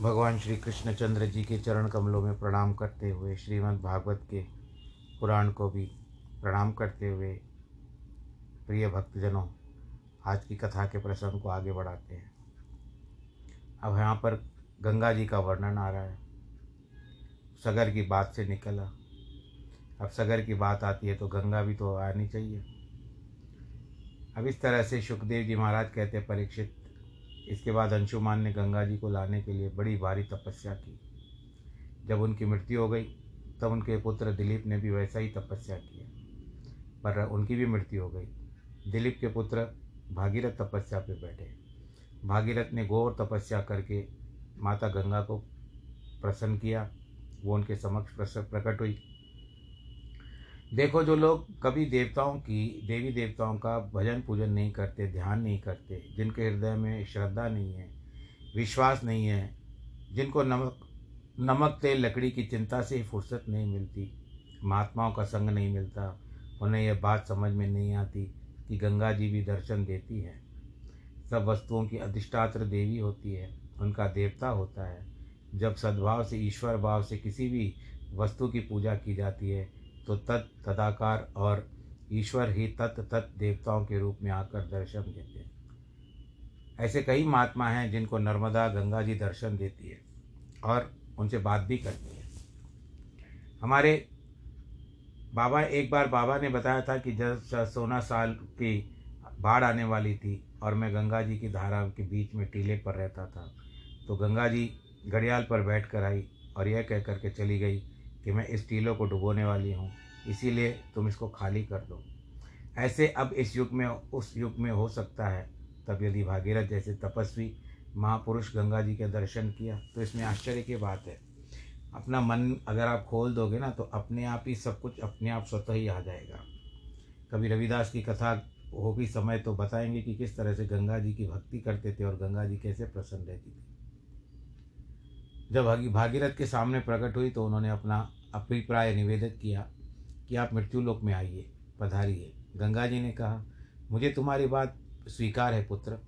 भगवान श्री कृष्णचंद्र जी के चरण कमलों में प्रणाम करते हुए, श्रीमद् भागवत के पुराण को भी प्रणाम करते हुए प्रिय भक्तजनों, आज की कथा के प्रसंग को आगे बढ़ाते हैं। अब यहाँ पर गंगा जी का वर्णन आ रहा है। सगर की बात से निकला अब सगर की बात आती है तो गंगा भी तो आनी चाहिए। अब इस तरह से सुखदेव जी महाराज कहते परीक्षित इसके बाद अंशुमान ने गंगा जी को लाने के लिए बड़ी भारी तपस्या की। जब उनकी मृत्यु हो गई, तब उनके पुत्र दिलीप ने भी वैसा ही तपस्या किया। पर उनकी भी मृत्यु हो गई। दिलीप के पुत्र भागीरथ तपस्या पे बैठे। भागीरथ ने घोर तपस्या करके माता गंगा को प्रसन्न किया। वो उनके समक्ष प्रकट हुई। देखो, जो लोग कभी देवताओं की, देवी देवताओं का भजन पूजन नहीं करते, ध्यान नहीं करते, जिनके हृदय में श्रद्धा नहीं है, विश्वास नहीं है, जिनको नमक नमक, तेल, लकड़ी की चिंता से फुर्सत नहीं मिलती, महात्माओं का संग नहीं मिलता, उन्हें यह बात समझ में नहीं आती कि गंगा जी भी दर्शन देती है। सब वस्तुओं की अधिष्ठात्र देवी होती है, उनका देवता होता है। जब सद्भाव से, ईश्वर भाव से किसी भी वस्तु की पूजा की जाती है तो तत् तदाकार और ईश्वर ही तत् तत् देवताओं के रूप में आकर दर्शन देते हैं। ऐसे कई महात्मा हैं जिनको नर्मदा गंगा जी दर्शन देती है और उनसे बात भी करती है। हमारे बाबा, एक बार बाबा ने बताया था कि जब सोलह साल की बाढ़ आने वाली थी और मैं गंगा जी की धारा के बीच में टीले पर रहता था तो गंगा जी घड़ियाल पर बैठ कर आई और यह कह कर के चली गई कि मैं इस टीलों को डुबोने वाली हूँ, इसीलिए तुम इसको खाली कर दो। ऐसे अब इस युग में, उस युग में हो सकता है। तब यदि भागीरथ जैसे तपस्वी महापुरुष गंगा जी के दर्शन किया तो इसमें आश्चर्य की बात है। अपना मन अगर आप खोल दोगे ना तो अपने आप ही सब कुछ अपने आप स्वतः ही आ जाएगा। कभी रविदास की कथा होगी, समय तो बताएँगे कि किस तरह से गंगा जी की भक्ति करते थे और गंगा जी कैसे प्रसन्न रहती थी। जब भागीरथ के सामने प्रकट हुई तो उन्होंने अपना अभिप्राय निवेदित किया कि आप मृत्युलोक में आइए, पधारिए। गंगा जी ने कहा, मुझे तुम्हारी बात स्वीकार है पुत्र,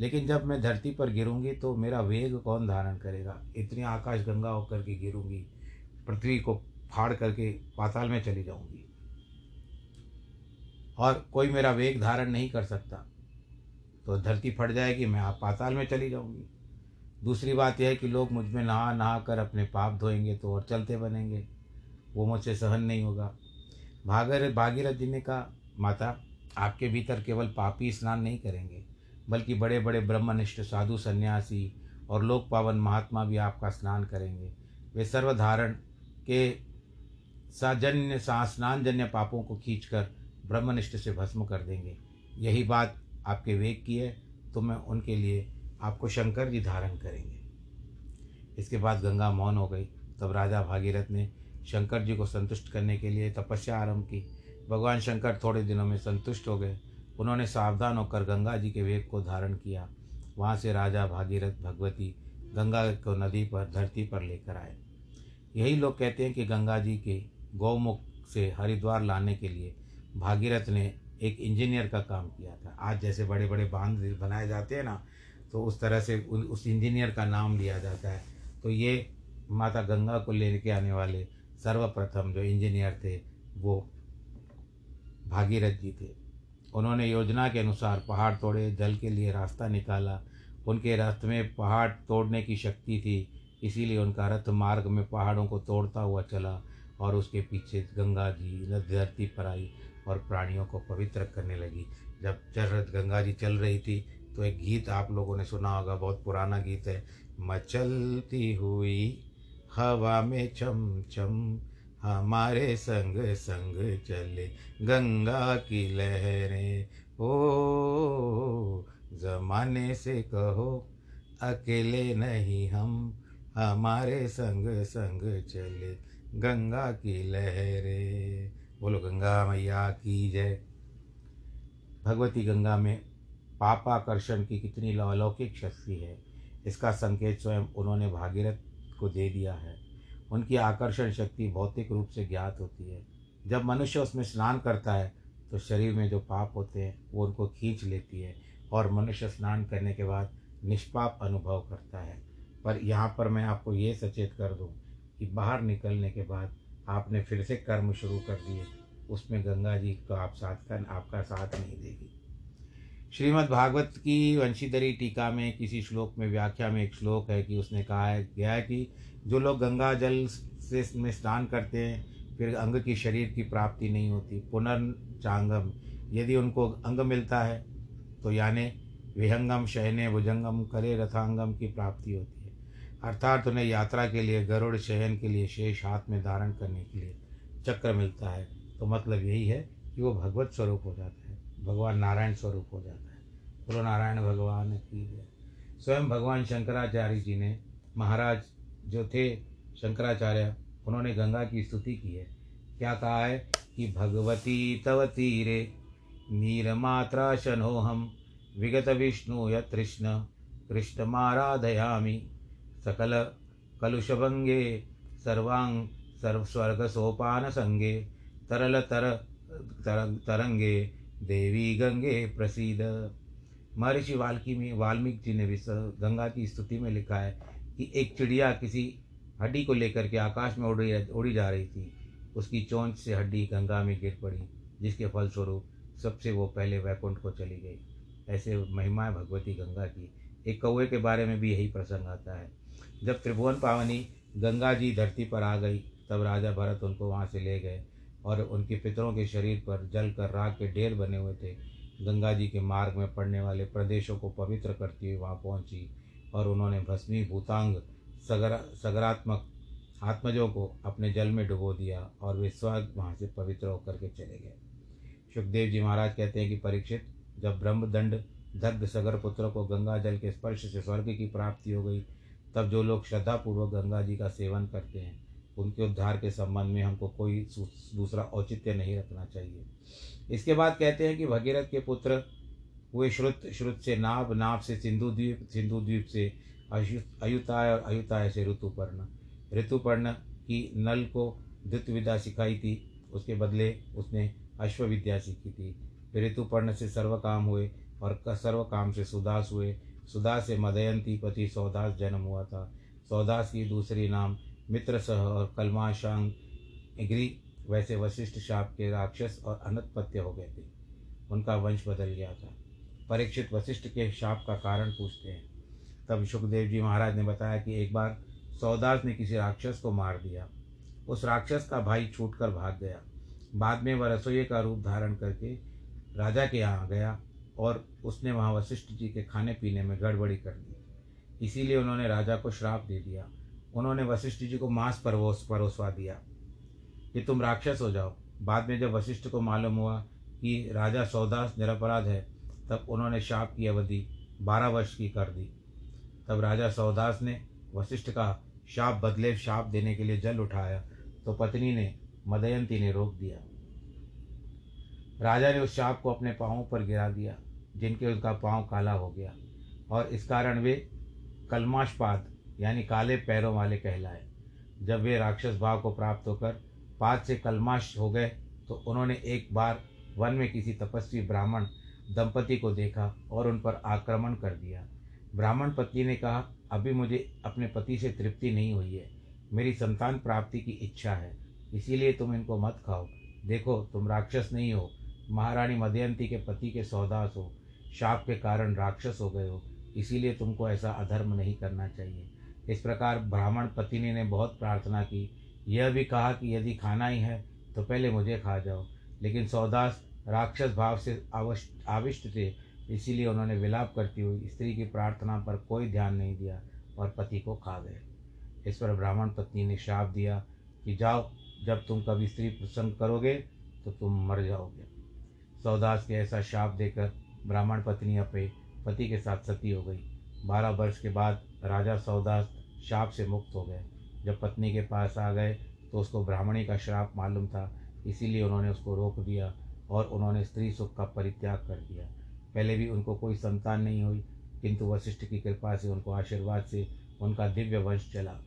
लेकिन जब मैं धरती पर गिरूँगी तो मेरा वेग कौन धारण करेगा? इतनी आकाश गंगा होकर के गिरूँगी, पृथ्वी को फाड़ करके पाताल में चली जाऊँगी। और कोई मेरा वेग धारण नहीं कर सकता तो धरती फट जाएगी, मैं आप पाताल में चली जाऊँगी। दूसरी बात यह है कि लोग मुझमें नहा नहा कर अपने पाप धोएँगे तो और चलते बनेंगे। वो मुझसे सहन नहीं होगा। भागर भागीरथ जी ने कहा, माता, आपके भीतर केवल पापी स्नान नहीं करेंगे, बल्कि बड़े बड़े ब्रह्मनिष्ठ, साधु सन्यासी और लोक पावन महात्मा भी आपका स्नान करेंगे। वे सर्वधारण के साजन्य स्नानजन्य पापों को खींचकर ब्रह्मनिष्ठ से भस्म कर देंगे। यही बात आपके वेग की है तो मैं उनके लिए आपको शंकर जी धारण करेंगे। इसके बाद गंगा मौन हो गई। तब राजा भागीरथ ने शंकर जी को संतुष्ट करने के लिए तपस्या आरंभ की। भगवान शंकर थोड़े दिनों में संतुष्ट हो गए। उन्होंने सावधान होकर गंगा जी के वेग को धारण किया। वहाँ से राजा भागीरथ भगवती गंगा को नदी पर, धरती पर लेकर आए। यही लोग कहते हैं कि गंगा जी के गौमुख से हरिद्वार लाने के लिए भागीरथ ने एक इंजीनियर का काम किया था। आज जैसे बड़े बड़े बाँध बनाए जाते हैं ना तो उस तरह से उस इंजीनियर का नाम लिया जाता है। तो ये माता गंगा को लेके आने वाले सर्वप्रथम जो इंजीनियर थे, वो भागीरथ जी थे। उन्होंने योजना के अनुसार पहाड़ तोड़े, जल के लिए रास्ता निकाला। उनके रथ में पहाड़ तोड़ने की शक्ति थी, इसीलिए उनका रथ मार्ग में पहाड़ों को तोड़ता हुआ चला और उसके पीछे गंगा जी धरती पर आई और प्राणियों को पवित्र करने लगी। जब चल गंगा जी चल रही थी तो एक गीत आप लोगों ने सुना होगा, बहुत पुराना गीत है। मचलती हुई हवा में चम चम हमारे संग संग चले गंगा की लहरें। ओ, जमाने से कहो, अकेले नहीं हम, हमारे संग संग चले गंगा की लहरें। बोलो गंगा मैया की जय। भगवती गंगा में पापाकर्षण की कितनी अलौकिक शक्ति है, इसका संकेत स्वयं उन्होंने भागीरथ को दे दिया है। उनकी आकर्षण शक्ति भौतिक रूप से ज्ञात होती है। जब मनुष्य उसमें स्नान करता है तो शरीर में जो पाप होते हैं, वो उनको खींच लेती है और मनुष्य स्नान करने के बाद निष्पाप अनुभव करता है। पर यहाँ पर मैं आपको ये सचेत कर दूँ कि बाहर निकलने के बाद आपने फिर से कर्म शुरू कर दिए, उसमें गंगा जी को आप साथ कर आपका साथ नहीं देगी। श्रीमद् भागवत की वंशीधरी टीका में किसी श्लोक में व्याख्या में एक श्लोक है कि उसने कहा है, गया है कि जो लोग गंगा जल से में स्नान करते हैं, फिर अंग की शरीर की प्राप्ति नहीं होती। पुनर्चांगम, यदि उनको अंग मिलता है तो यानी विहंगम शयने भुजंगम करे रथांगम की प्राप्ति होती है। अर्थात उन्हें यात्रा के लिए, गरुड़ शयन के लिए, शेष हाथ में धारण करने के लिए चक्र मिलता है। तो मतलब यही है कि वो भगवत स्वरूप हो जाता है। भगवान नारायण स्वरूप हो जाता है। बोलो, नारायण भगवान की स्वयं भगवान शंकराचार्य जी ने, महाराज जो थे शंकराचार्य, उन्होंने गंगा की स्तुति की है। क्या कहा है कि, भगवती तव तीरे नीरमात्रा शनोहम, विगत विष्णु यतृष्ण कृष्णमाराधयामि सकल कलुषभंगे, सर्वांग सर्व स्वर्ग सोपान संगे तरल तर, तरंगे देवी गंगे प्रसिद्ध महर्षि वाल्मीकि में वाल्मीकि जी ने भी गंगा की स्तुति में लिखा है कि एक चिड़िया किसी हड्डी को लेकर के आकाश में उड़ी उड़ी जा रही थी। उसकी चोंच से हड्डी गंगा में गिर पड़ी, जिसके फलस्वरूप सबसे वो पहले वैकुंठ को चली गई। ऐसे महिमा भगवती गंगा की। एक कौए के बारे में भी यही प्रसंग आता है। जब त्रिभुवन पावनी गंगा जी धरती पर आ गई, तब राजा भरत उनको वहाँ से ले गए। और उनके पितरों के शरीर पर जल कर राग के ढेर बने हुए थे। गंगा जी के मार्ग में पड़ने वाले प्रदेशों को पवित्र करती हुई वहाँ पहुँची और उन्होंने भस्मी भूतांग, सगरा, सगरात्मक आत्मजों को अपने जल में डुबो दिया और वे स्वर्ग वहाँ से पवित्र होकर के चले गए। सुखदेव जी महाराज कहते हैं कि परीक्षित, जब ब्रह्मदंड दग्ध सगर पुत्र को गंगा जल के स्पर्श से स्वर्ग की प्राप्ति हो गई, तब जो लोग श्रद्धापूर्वक गंगा जी का सेवन करते हैं उनके उद्धार के संबंध में हमको कोई दूसरा औचित्य नहीं रखना चाहिए। इसके बाद कहते हैं कि भगीरथ के पुत्र हुए श्रुत श्रुत से नाभ नाभ से सिंधु द्वीप सिंधु द्वीप से अयुताय और अयुताय से ऋतुपर्ण। ऋतुपर्ण की नल को द्वित विद्या सिखाई थी, उसके बदले उसने अश्वविद्या सीखी थी। फिर ऋतुपर्ण से सर्व काम हुए और सर्व काम से सुदास हुए। सुदास से मदयंती पति सौदास जन्म हुआ था। सौदास की दूसरी नाम मित्र सह और कलमाशांग एग्री वैसे वशिष्ठ शाप के राक्षस और अनतपत्य हो गए थे। उनका वंश बदल गया था। परीक्षित वशिष्ठ के शाप का कारण पूछते हैं। तब सुखदेव जी महाराज ने बताया कि एक बार सौदास ने किसी राक्षस को मार दिया। उस राक्षस का भाई छूटकर भाग गया। बाद में वह रसोई का रूप धारण करके राजा के यहाँ गया और उसने वहाँ वशिष्ठ जी के खाने पीने में गड़बड़ी कर दी। इसीलिए उन्होंने राजा को श्राप दे दिया। उन्होंने वशिष्ठ जी को मांस परवोस परोसवा दिया कि तुम राक्षस हो जाओ। बाद में जब वशिष्ठ को मालूम हुआ कि राजा सौदास निरपराध है, तब उन्होंने शाप की अवधि बारह वर्ष की कर दी। तब राजा सौदास ने वशिष्ठ का शाप बदले शाप देने के लिए जल उठाया तो पत्नी ने मदयंती ने रोक दिया। राजा ने उस शाप को अपने पाँवों पर गिरा दिया, जिनके उनका पाँव काला हो गया, और इस कारण वे कलमाशपाद यानी काले पैरों वाले कहलाए। जब वे राक्षस भाव को प्राप्त होकर पाद से कलमाश हो गए तो उन्होंने एक बार वन में किसी तपस्वी ब्राह्मण दंपति को देखा और उन पर आक्रमण कर दिया। ब्राह्मण पत्नी ने कहा, अभी मुझे अपने पति से तृप्ति नहीं हुई है। मेरी संतान प्राप्ति की इच्छा है। इसीलिए तुम इनको मत खाओ। देखो, तुम राक्षस नहीं हो। महारानी मदयंती के पति के सौदास हो। शाप के कारण राक्षस हो गए हो। इसीलिए तुमको ऐसा अधर्म नहीं करना चाहिए। इस प्रकार ब्राह्मण पत्नी ने बहुत प्रार्थना की। यह भी कहा कि यदि खाना ही है तो पहले मुझे खा जाओ। लेकिन सौदास राक्षस भाव से आविष्ट थे, इसीलिए उन्होंने विलाप करती हुई स्त्री की प्रार्थना पर कोई ध्यान नहीं दिया और पति को खा गए। इस पर ब्राह्मण पत्नी ने श्राप दिया कि जाओ, जब तुम कभी स्त्री प्रसंग करोगे तो तुम मर जाओगे। सौदास के ऐसा शाप देकर ब्राह्मण पत्नी अपने पति के साथ सती हो गई। बारह वर्ष के बाद राजा सौदास शाप से मुक्त हो गए। जब पत्नी के पास आ गए तो उसको ब्राह्मणी का श्राप मालूम था, इसीलिए उन्होंने उसको रोक दिया और उन्होंने स्त्री सुख का परित्याग कर दिया। पहले भी उनको कोई संतान नहीं हुई, किंतु वशिष्ठ की कृपा से उनको आशीर्वाद से उनका दिव्य वंश चला।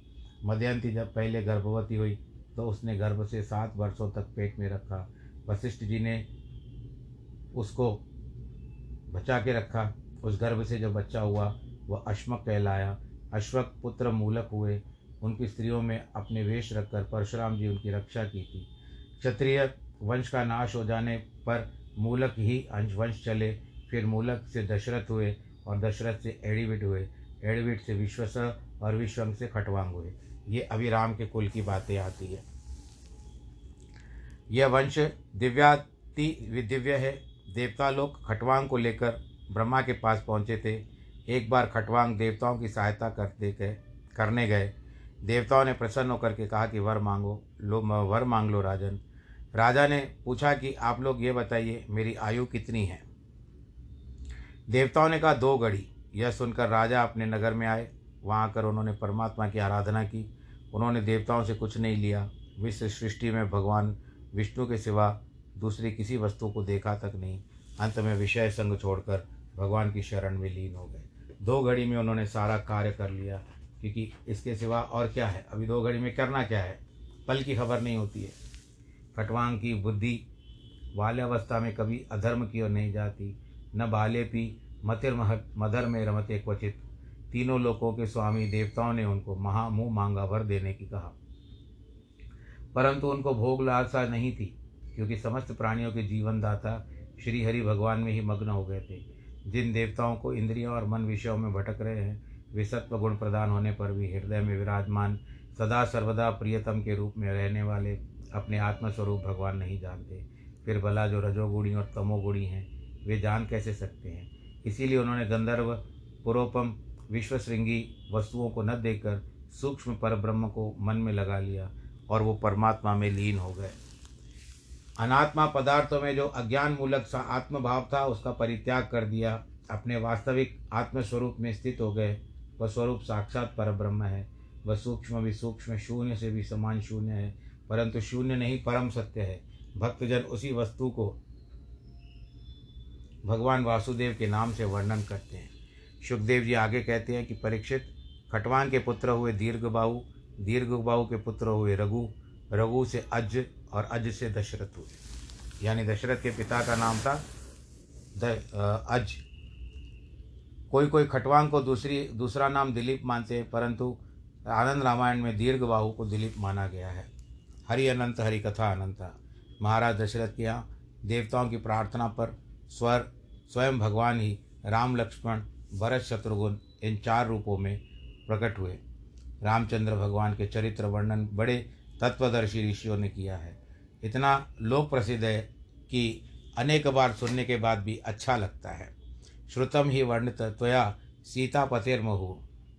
मध्यंती जब पहले गर्भवती हुई तो उसने गर्भ से सात वर्षों तक पेट में रखा। वशिष्ठ जी ने उसको बचा के रखा। उस गर्भ से जो बच्चा हुआ, वह अश्मक कहलाया। अश्वक पुत्र मूलक हुए। उनकी स्त्रियों में अपने वेश रखकर परशुराम जी उनकी रक्षा की थी। क्षत्रिय वंश का नाश हो जाने पर मूलक ही अंश वंश चले। फिर मूलक से दशरथ हुए और दशरथ से एडिविट हुए। एडिविट से विश्वस और विश्वंग से खटवांग हुए। ये अभिराम के कुल की बातें आती है। यह वंश दिव्याति दिव्य है। देवता लोग खटवांग को लेकर ब्रह्मा के पास पहुँचे थे। एक बार खटवांग देवताओं की सहायता करते गए, करने गए। देवताओं ने प्रसन्न होकर के कहा कि, वर मांगो, लो वर मांग लो राजन। राजा ने पूछा कि, आप लोग ये बताइए, मेरी आयु कितनी है? देवताओं ने कहा, दो घड़ी। यह सुनकर राजा अपने नगर में आए। वहाँ आकर उन्होंने परमात्मा की आराधना की। उन्होंने देवताओं से कुछ नहीं लिया। विश्व सृष्टि में भगवान विष्णु के सिवा दूसरी किसी वस्तु को देखा तक नहीं। अंत में विषय संग छोड़कर भगवान की शरण में लीन हो गए। दो घड़ी में उन्होंने सारा कार्य कर लिया, क्योंकि इसके सिवा और क्या है? अभी दो घड़ी में करना क्या है? पल की खबर नहीं होती है। खटवांग की बुद्धि बाल्यावस्था में कभी अधर्म की ओर नहीं जाती। न बाले पी, मतिर मधर में रमते क्वचित। तीनों लोकों के स्वामी देवताओं ने उनको महा मुँह मांगा भर देने की कहा। परंतु उनको भोग लालसा नहीं थी, क्योंकि समस्त प्राणियों के जीवन दाता श्री हरि भगवान में ही मग्न हो गए थे। जिन देवताओं को इंद्रियों और मन विषयों में भटक रहे हैं, वे सत्व गुण प्रदान होने पर भी हृदय में विराजमान, सदा सर्वदा प्रियतम के रूप में रहने वाले अपने आत्मस्वरूप भगवान नहीं जानते। फिर भला जो रजोगुणी और तमोगुणी हैं, वे जान कैसे सकते हैं? इसीलिए उन्होंने गंधर्व, पुरोपम विश्वश्रृंगी वस्तुओं को न देखकर सूक्ष्म पर ब्रह्म को मन में लगा लिया और वो परमात्मा में लीन हो गए। अनात्मा पदार्थों में जो अज्ञान मूलक सा आत्मभाव था, उसका परित्याग कर दिया। अपने वास्तविक आत्मस्वरूप में स्थित हो गए। वह स्वरूप साक्षात पर ब्रह्म है। वह सूक्ष्म भी सूक्ष्म, शून्य से भी समान शून्य है, परंतु शून्य नहीं, परम सत्य है। भक्तजन उसी वस्तु को भगवान वासुदेव के नाम से वर्णन करते हैं। सुखदेव जी आगे कहते हैं कि परीक्षित, खटवान के पुत्र हुए दीर्घबाहु दीर्घबाहु के पुत्र हुए रघु। रघु से अज और अज से दशरथ हुए। यानी दशरथ के पिता का नाम था द अज। कोई कोई खटवांग को दूसरी, दूसरा नाम दिलीप मानते हैं, परंतु आनंद रामायण में दीर्घ बाहु को दिलीप माना गया है। हरि अनंत, हरि कथा अनंत। महाराज दशरथ के यहाँ देवताओं की प्रार्थना पर स्वर, स्वयं भगवान ही राम, लक्ष्मण, भरत, शत्रुघ्न, इन चार रूपों में प्रकट हुए। रामचंद्र भगवान के चरित्र वर्णन बड़े तत्वदर्शी ऋषियों ने किया है। इतना लोक प्रसिद्ध है कि अनेक बार सुनने के बाद भी अच्छा लगता है। श्रुतम ही वर्णित त्वया सीतापतिर्महु।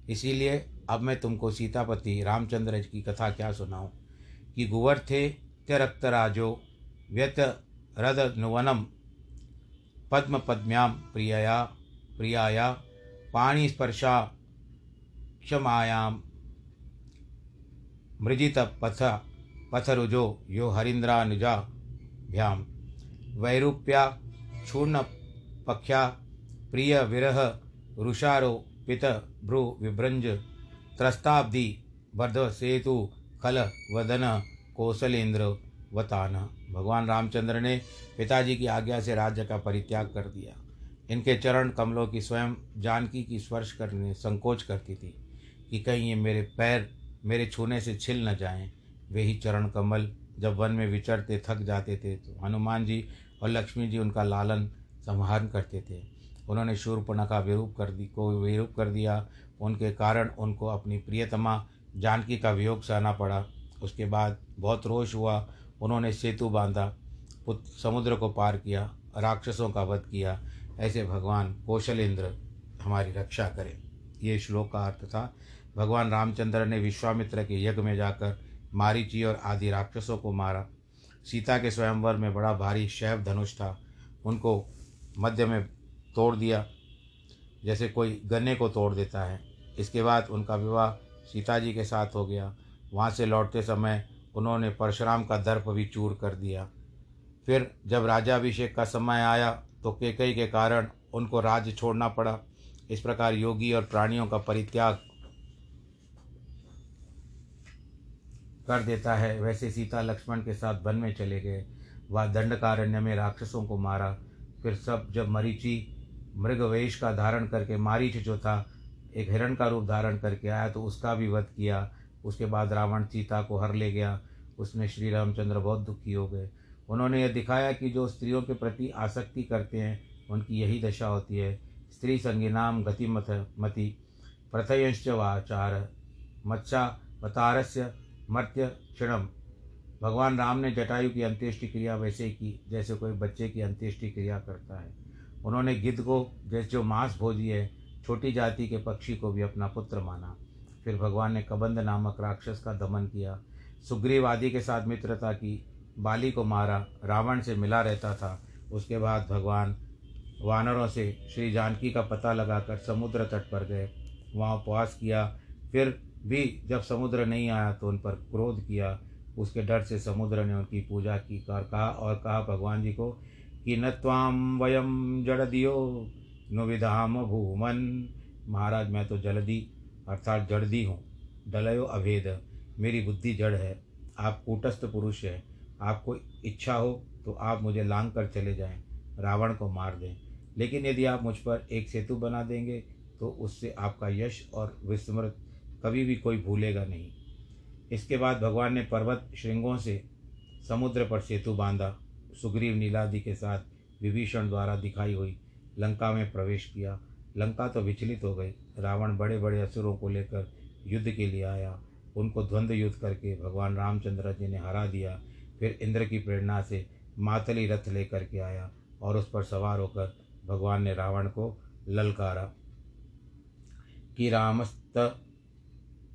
इसीलिए अब मैं तुमको सीतापति रामचंद्र की कथा क्या सुनाऊं? कि गुवर थे त्यरक्तराजो व्यत रद नुवनम। पद्म पद्म्याम प्रियया, प्रियाया, पाणिस्पर्शा क्षमायाम मृजित पथ पथरुजो यो हरीन्द्रानुजाभ्याम वैरूप्या चूर्ण पख्या, प्रिय विरह, रुषारो, पित भ्रु विभ्रंज, त्रस्ताब्दि, बर्ध, सेतु, खल, वदन कौशलेंद्र वतान। भगवान रामचंद्र ने पिताजी की आज्ञा से राज्य का परित्याग कर दिया। इनके चरण कमलों की स्वयं जानकी की स्पर्श करने, संकोच करती थी कि कहीं ये मेरे पैर मेरे छूने से छिल न जाएँ। वे ही चरण कमल। जब वन में विचरते, थक जाते थे तो हनुमान जी और लक्ष्मी जी उनका लालन संहारण करते थे। उन्होंने शूर्पणा का विरूप कर दी, को विरूप कर दिया। उनके कारण उनको अपनी प्रियतमा जानकी का वियोग सहना पड़ा। उसके बाद बहुत रोष हुआ। उन्होंने सेतु बांधा समुद्र को पार किया, राक्षसों का वध किया। ऐसे भगवान कौशलेंद्र हमारी रक्षा करें। ये श्लोक का अर्थ था, भगवान रामचंद्र ने विश्वामित्र के यज्ञ में जाकर मारीची और आदि राक्षसों को मारा। सीता के स्वयंवर में बड़ा भारी शैव धनुष था। उनको मध्य में तोड़ दिया, जैसे कोई गन्ने को तोड़ देता है। इसके बाद उनका विवाह सीता जी के साथ हो गया। वहाँ से लौटते समय उन्होंने परशुराम का दर्प भी चूर कर दिया। फिर जब राजाभिषेक का समय आया तो केकई के कारण उनको राज्य छोड़ना पड़ा। इस प्रकार योगी और प्राणियों का परित्याग कर देता है। वैसे सीता लक्ष्मण के साथ वन में चले गए। वह दंडकारण्य में राक्षसों को मारा। फिर सब जब मरीचि मृगवेश का धारण करके मारीच जो था एक हिरण का रूप धारण करके आया तो उसका भी वध किया। उसके बाद रावण सीता को हर ले गया। उसमें श्री रामचंद्र बहुत दुखी हो गए। उन्होंने यह दिखाया कि जो स्त्रियों के प्रति आसक्ति करते हैं, उनकी यही दशा होती है। स्त्री संगीनाम गतिमत मति, प्रथयश्च वाचार। मत्स्यावतारस्य मर्त्य क्षणम। भगवान राम ने जटायु की अंत्येष्टि क्रिया वैसे ही की, जैसे कोई बच्चे की अंत्येष्टि क्रिया करता है। उन्होंने गिद्ध को, जैसे जो मांस भोजी है, छोटी जाति के पक्षी को भी अपना पुत्र माना। फिर भगवान ने कबंध नामक राक्षस का दमन किया। सुग्रीव आदि के साथ मित्रता की, बाली को मारा, रावण से मिला रहता था। उसके बाद भगवान वानरों से श्री जानकी का पता लगाकर समुद्र तट पर गए। वहाँ उपवास किया। फिर भी जब समुद्र नहीं आया तो उन पर क्रोध किया। उसके डर से समुद्र ने उनकी पूजा की कर कहा, और कहा भगवान जी को कि न ताम वयम जड़ दियो नु विधाम भूमन। महाराज, मैं तो जलदी, अर्थात जड़दी हूँ। डलयो अभेद। मेरी बुद्धि जड़ है। आप कूटस्थ पुरुष हैं। आपको इच्छा हो तो आप मुझे लांग कर चले जाएँ, रावण को मार दें। लेकिन यदि आप मुझ पर एक सेतु बना देंगे तो उससे आपका यश और विस्मृत कभी भी कोई भूलेगा नहीं। इसके बाद भगवान ने पर्वत श्रृंगों से समुद्र पर सेतु बांधा। सुग्रीव नीलादि के साथ विभीषण द्वारा दिखाई हुई लंका में प्रवेश किया। लंका तो विचलित हो गई। रावण बड़े बड़े असुरों को लेकर युद्ध के लिए आया। उनको द्वंद्व युद्ध करके भगवान रामचंद्र जी ने हरा दिया। फिर इंद्र की प्रेरणा से मातली रथ लेकर के आया और उस पर सवार होकर भगवान ने रावण को ललकारा। कि रामस्त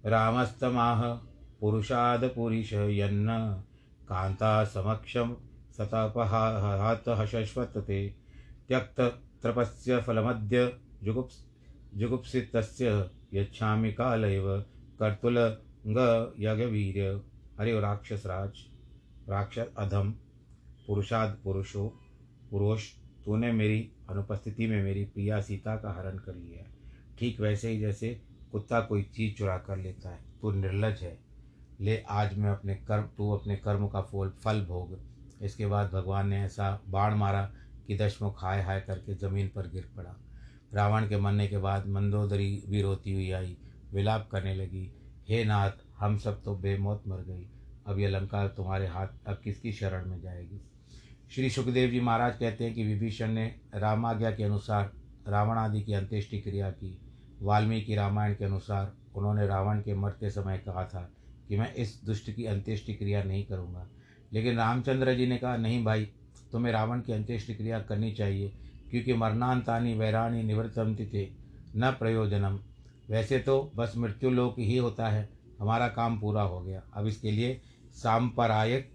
रामस्तमाह पुरुषाद पुरुष यन्न कांता समक्षम सतपहात हशश्वत ते त्यक्त त्रपस्य फलमद्य जुगुप्स, जुगुप्सितस्य यच्छामि कालैव कर्तुलंग यज्ञवीर्य हरे राक्षस राज राक्षस अधम। पुरुषाद पुरुषो पुरुष तूने मेरी अनुपस्थिति में मेरी प्रिया सीता का हरण कर लिया ठीक वैसे ही जैसे कुत्ता कोई चीज़ चुरा कर लेता है, तू निर्लज है। ले, आज मैं अपने कर्म, तू अपने कर्म का फल फल भोग। इसके बाद भगवान ने ऐसा बाण मारा कि दशमुख हाय हाय करके ज़मीन पर गिर पड़ा। रावण के मरने के बाद मंदोदरी भी रोती हुई आई, विलाप करने लगी। हे नाथ, हम सब तो बेमौत मर गई। अब यह लंका तुम्हारे हाथ, अब किसकी शरण में जाएगी? श्री सुखदेव जी महाराज कहते हैं कि विभीषण ने रामाज्ञा के अनुसार रावण आदि की अंत्येष्टि क्रिया की। वाल्मीकि रामायण के अनुसार उन्होंने रावण के मरते समय कहा था कि मैं इस दुष्ट की अंत्येष्टि क्रिया नहीं करूँगा। लेकिन रामचंद्र जी ने कहा, नहीं भाई, तुम्हें रावण की अंत्येष्टि क्रिया करनी चाहिए, क्योंकि मरणांतानी वैराणी निवृत्तमति थे, न प्रयोजनम। वैसे तो बस मृत्यु लोक ही होता है, हमारा काम पूरा हो गया। अब इसके लिए सांपरायक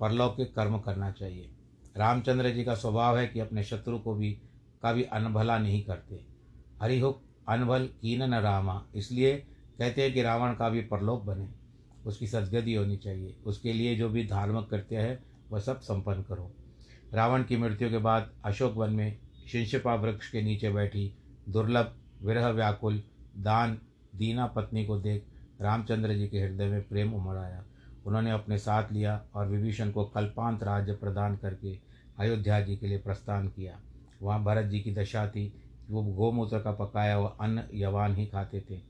परलौकिक कर्म करना चाहिए। रामचंद्र जी का स्वभाव है कि अपने शत्रु को भी, कभी अनभला नहीं करते। हरिहुक अनभल कीन न रामा। इसलिए कहते हैं कि रावण का भी परलोक बने। उसकी सदगति होनी चाहिए। उसके लिए जो भी धार्मिक कृत्य है, वह सब संपन्न करो। रावण की मृत्यु के बाद अशोक वन में शिंशपा वृक्ष के नीचे बैठी, दुर्लभ, विरह व्याकुल, दान, दीना पत्नी को देख रामचंद्र जी के हृदय में प्रेम उमड़ आया। उन्होंने अपने साथ लिया और विभीषण को कल्पांत राज्य प्रदान करके अयोध्या जी के लिए प्रस्थान किया। वहाँ भरत जी की दशा थी। वो गोमूत्र का पकाया हुआ अन्न यवान ही खाते थे।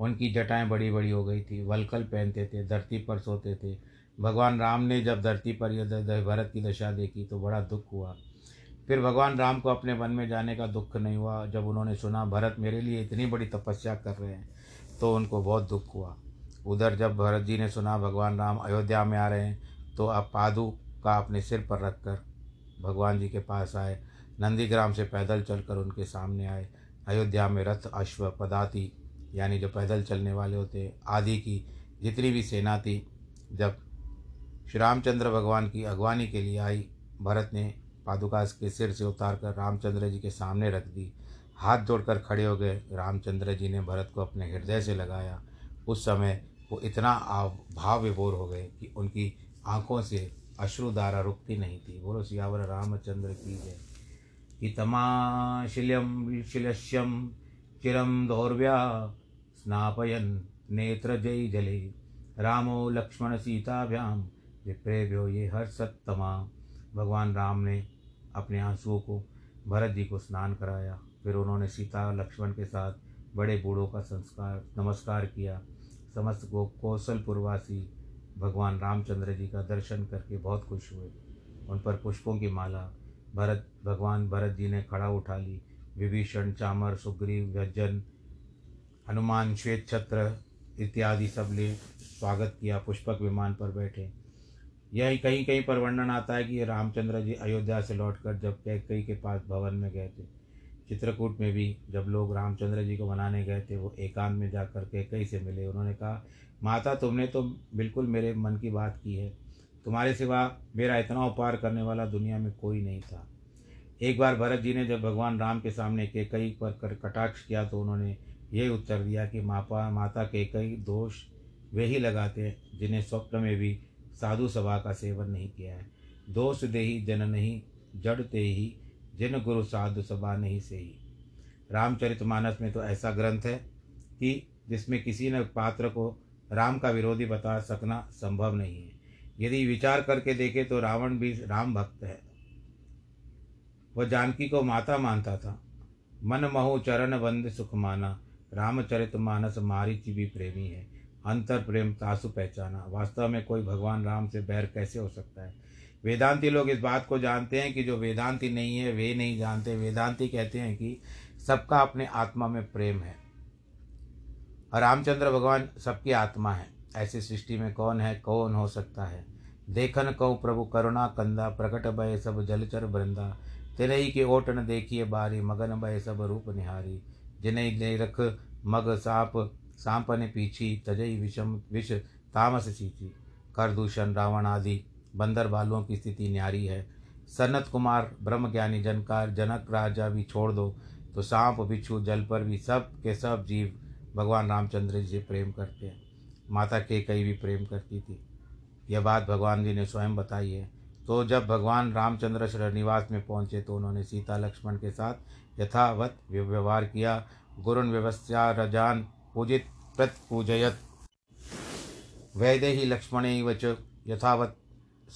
उनकी जटाएँ बड़ी बड़ी हो गई थी, वलकल पहनते थे, धरती पर सोते थे। भगवान राम ने जब धरती पर यह भरत की दशा देखी तो बड़ा दुख हुआ। फिर भगवान राम को अपने वन में जाने का दुख नहीं हुआ। जब उन्होंने सुना, भरत मेरे लिए इतनी बड़ी तपस्या कर रहे हैं तो उनको बहुत दुख हुआ। उधर जब भरत जी ने सुना, भगवान राम अयोध्या में आ रहे हैं तो अब पादु का अपने सिर पर रखकर भगवान जी के पास आए। नंदीग्राम से पैदल चलकर उनके सामने आए। अयोध्या में रथ अश्व पदाति यानी जो पैदल चलने वाले होते, आदि की जितनी भी सेना थी, जब श्री रामचंद्र भगवान की अगवानी के लिए आई, भरत ने पादुका के सिर से उतार कर रामचंद्र जी के सामने रख दी। हाथ जोड़कर खड़े हो गए। रामचंद्र जी ने भरत को अपने हृदय से लगाया। उस समय वो इतना भाव विभोर हो गए कि उनकी आँखों से अश्रुधारा रुकती नहीं थी। बोलो, सियावर रामचंद्र की जय। हितमाशिल्यम शिलस्यम चिरम दौर्व्या स्नापयन नेत्र जय जले रामो लक्ष्मण सीताभ्याम विप्रेभ्यो ये हर सत्तमा भगवान राम ने अपने आंसुओं को, भरत जी को स्नान कराया। फिर उन्होंने सीता लक्ष्मण के साथ बड़े बूढ़ों का संस्कार, नमस्कार किया। समस्त को कौशलपुरवासी भगवान रामचंद्र जी का दर्शन करके बहुत खुश हुए। उन पर पुष्पों की माला भरत, भगवान भरत जी ने खड़ा उठा ली। विभीषण, चामर, सुग्रीव, व्यजन, हनुमान, श्वेत छत्र इत्यादि सब ले स्वागत किया, पुष्पक विमान पर बैठे। यही कहीं कहीं पर वर्णन आता है कि रामचंद्र जी अयोध्या से लौटकर जब कैकई के पास भवन में गए थे। चित्रकूट में भी जब लोग रामचंद्र जी को मनाने गए थे, वो एकांत में जाकर के कई से मिले। उन्होंने कहा, माता, तुमने तो बिल्कुल मेरे मन की बात की है। तुम्हारे सिवा मेरा इतना उपहार करने वाला दुनिया में कोई नहीं था। एक बार भरत जी ने जब भगवान राम के सामने केकई पर कटाक्ष किया तो उन्होंने ये उत्तर दिया कि मापा, माता के कई दोष वे ही लगाते हैं जिन्हें स्वप्न में भी साधु सभा का सेवन नहीं किया है। दोष दे ही जन नहीं जड़ते ही जिन गुरु साधु सभा नहीं से ही रामचरित मानस में तो ऐसा ग्रंथ है कि जिसमें किसी न पात्र को राम का विरोधी बता सकना संभव नहीं है। यदि विचार करके देखे तो रावण भी राम भक्त है। वह जानकी को माता मानता था। मन महु चरण बंद सुख माना। रामचरित मानस मारी मारिच भी प्रेमी है। अंतर प्रेम तासु पहचाना। वास्तव में कोई भगवान राम से बैर कैसे हो सकता है? वेदांती लोग इस बात को जानते हैं कि जो वेदांती नहीं है, वे नहीं जानते। वेदांती कहते हैं कि सबका अपने आत्मा में प्रेम है। और रामचंद्र भगवान सबकी आत्मा है। ऐसी सृष्टि में कौन है, कौन हो सकता है? देखन कौ प्रभु, करुणा, कंदा, प्रकट भय सब, जलचर बृंदा तिरई के ओटन देखिए बारी, मगन भय सब रूप निहारी। जिन्हें रख मग साप ने पीछी, तजई विषम, विष तामस सींची कर दूषण रावण आदि, बंदर बालुओं की स्थिति न्यारी है। सनत कुमार ब्रह्म ज्ञानी जनकार, जनक राजा भी छोड़ दो तो सांप बिच्छू जल पर भी सब के सब जीव भगवान रामचंद्र जी से प्रेम करते हैं। माता के कई भी प्रेम करती थी। यह बात भगवान जी ने स्वयं बताई है। तो जब भगवान रामचंद्र श्रीनिवास में पहुँचे तो उन्होंने सीता लक्ष्मण के साथ यथावत व्यवहार किया। गुरुन व्यवस्था रजान पूजित प्रत पूजयत। वैदेही लक्ष्मण वच यथावत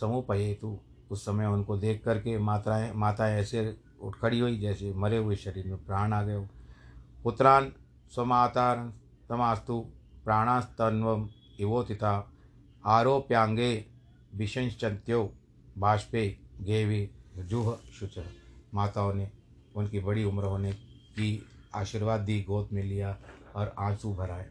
समुपहेतु उस समय उनको देख करके माताएँ माताएँ ऐसे उठ खड़ी हुई जैसे मरे हुए शरीर में प्राण आ गए। हो पुत्रान स्वमातार तमास्तु प्राणास्तन्व इवोतिता आरोप्यांगे विशंचंत्यो बाष्पे गेवी जुह शुच। माताओं ने उनकी बड़ी उम्र होने की आशीर्वाद दी, गोद में लिया और आँसू भराए।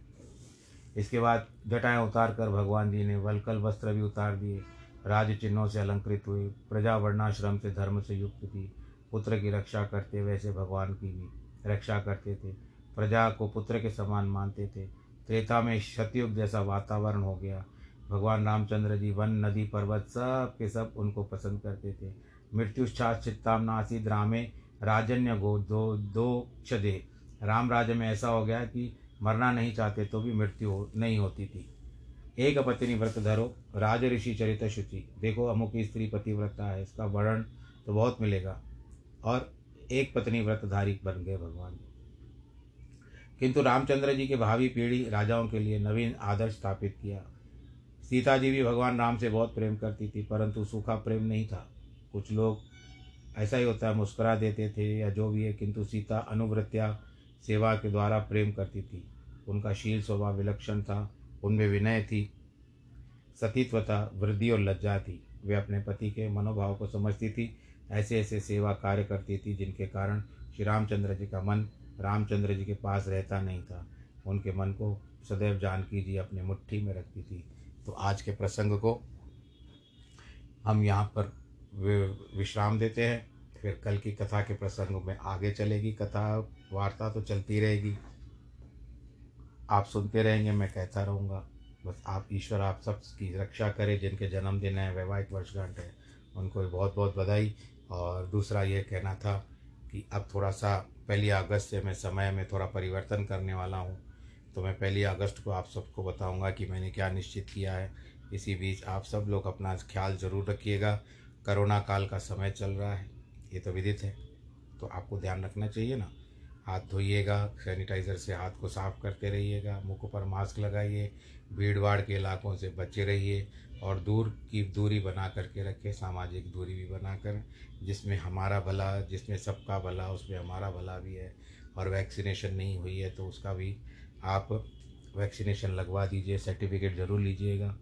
इसके बाद जटाएँ उतार कर भगवान जी ने वलकल वस्त्र भी उतार दिए। राज चिन्हों से अलंकृत हुए, प्रजा वर्णाश्रम से धर्म से युक्त थी। पुत्र की रक्षा करते वैसे भगवान की भी रक्षा करते थे। प्रजा को पुत्र के समान मानते थे। त्रेता में शतयुग जैसा वातावरण हो गया। भगवान रामचंद्र जी वन नदी पर्वत सब के सब उनको पसंद करते थे। मृत्युच्छास चित्ताम नासी द्रामे राजन्य गो दो दो क्षदे। राम राज्य में ऐसा हो गया कि मरना नहीं चाहते तो भी मृत्यु हो, नहीं होती थी। एक पत्नी व्रत धरो राज ऋषि चरित शुचि। देखो अमुक स्त्री पतिव्रता है इसका वर्णन तो बहुत मिलेगा। और एक पत्नी व्रतधारी बन गए भगवान किंतु रामचंद्र जी के भावी पीढ़ी राजाओं के लिए नवीन आदर्श स्थापित किया। सीता जी भी भगवान राम से बहुत प्रेम करती थी, परंतु सूखा प्रेम नहीं था। कुछ लोग ऐसा ही होता है, मुस्कुरा देते थे या जो भी है, किंतु सीता अनुवृत्या सेवा के द्वारा प्रेम करती थी। उनका शील स्वभाव विलक्षण था, उनमें विनय थी सतीत्व था वृद्धि और लज्जा थी। वे अपने पति के मनोभाव को समझती थी ऐसे ऐसे सेवा कार्य करती थी जिनके कारण श्री रामचंद्र जी का मन रामचंद्र जी के पास रहता नहीं था। उनके मन को सदैव जानकी जी अपने मुट्ठी में रखती थी। तो आज के प्रसंग को हम यहाँ पर विश्राम देते हैं। फिर कल की कथा के प्रसंग में आगे चलेगी कथा। वार्ता तो चलती रहेगी। आप सुनते रहेंगे, मैं कहता रहूँगा, बस आप ईश्वर, आप सब की रक्षा करें। जिनके जन्मदिन है, वैवाहिक वर्षगांठ है, उनको बहुत बहुत बधाई। और दूसरा ये कहना था कि अब थोड़ा सा पहली अगस्त से मैं समय में थोड़ा परिवर्तन करने वाला हूँ। तो मैं पहली अगस्त को आप सबको बताऊँगा कि मैंने क्या निश्चित किया है। इसी बीच आप सब लोग अपना ख्याल ज़रूर रखिएगा। करोना काल का समय चल रहा है, ये तो विदित है। तो आपको ध्यान रखना चाहिए ना। हाथ धोइएगा, सैनिटाइज़र से हाथ को साफ़ करते रहिएगा मुख पर मास्क लगाइए भीड़ भाड़ के इलाकों से बचे रहिए और दूर की दूरी बना करके रखें सामाजिक दूरी भी बनाकर जिसमें हमारा भला, जिसमें सबका भला, उसमें हमारा भला भी है और वैक्सीनेशन नहीं हुई है तो उसका भी आप वैक्सीनेशन लगवा दीजिए, सर्टिफिकेट ज़रूर लीजिएगा।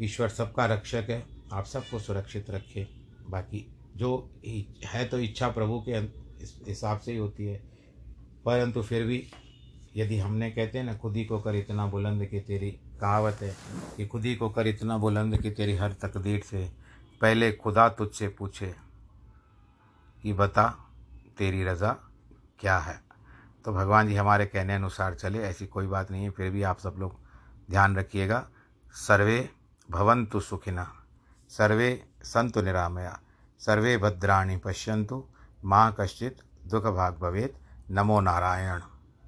ईश्वर सबका रक्षक है, आप सबको सुरक्षित रखें। बाकी जो है तो इच्छा प्रभु के हिसाब से ही होती है। परंतु फिर भी यदि हमने कहते हैं ना, खुद ही को कर इतना बुलंद कि तेरी कहावत है कि खुद ही को कर इतना बुलंद कि तेरी हर तकदीर से पहले खुदा तुझसे पूछे कि बता तेरी रज़ा क्या है। तो भगवान जी हमारे कहने अनुसार चले, ऐसी कोई बात नहीं है, फिर भी आप सब लोग ध्यान रखिएगा। सर्वे भवंतु सुखिना, सर्वे संतु निरामया, सर्वे भद्राणी पश्यंतु माँ कश्चित दुख भाग भवेत। नमो नारायण।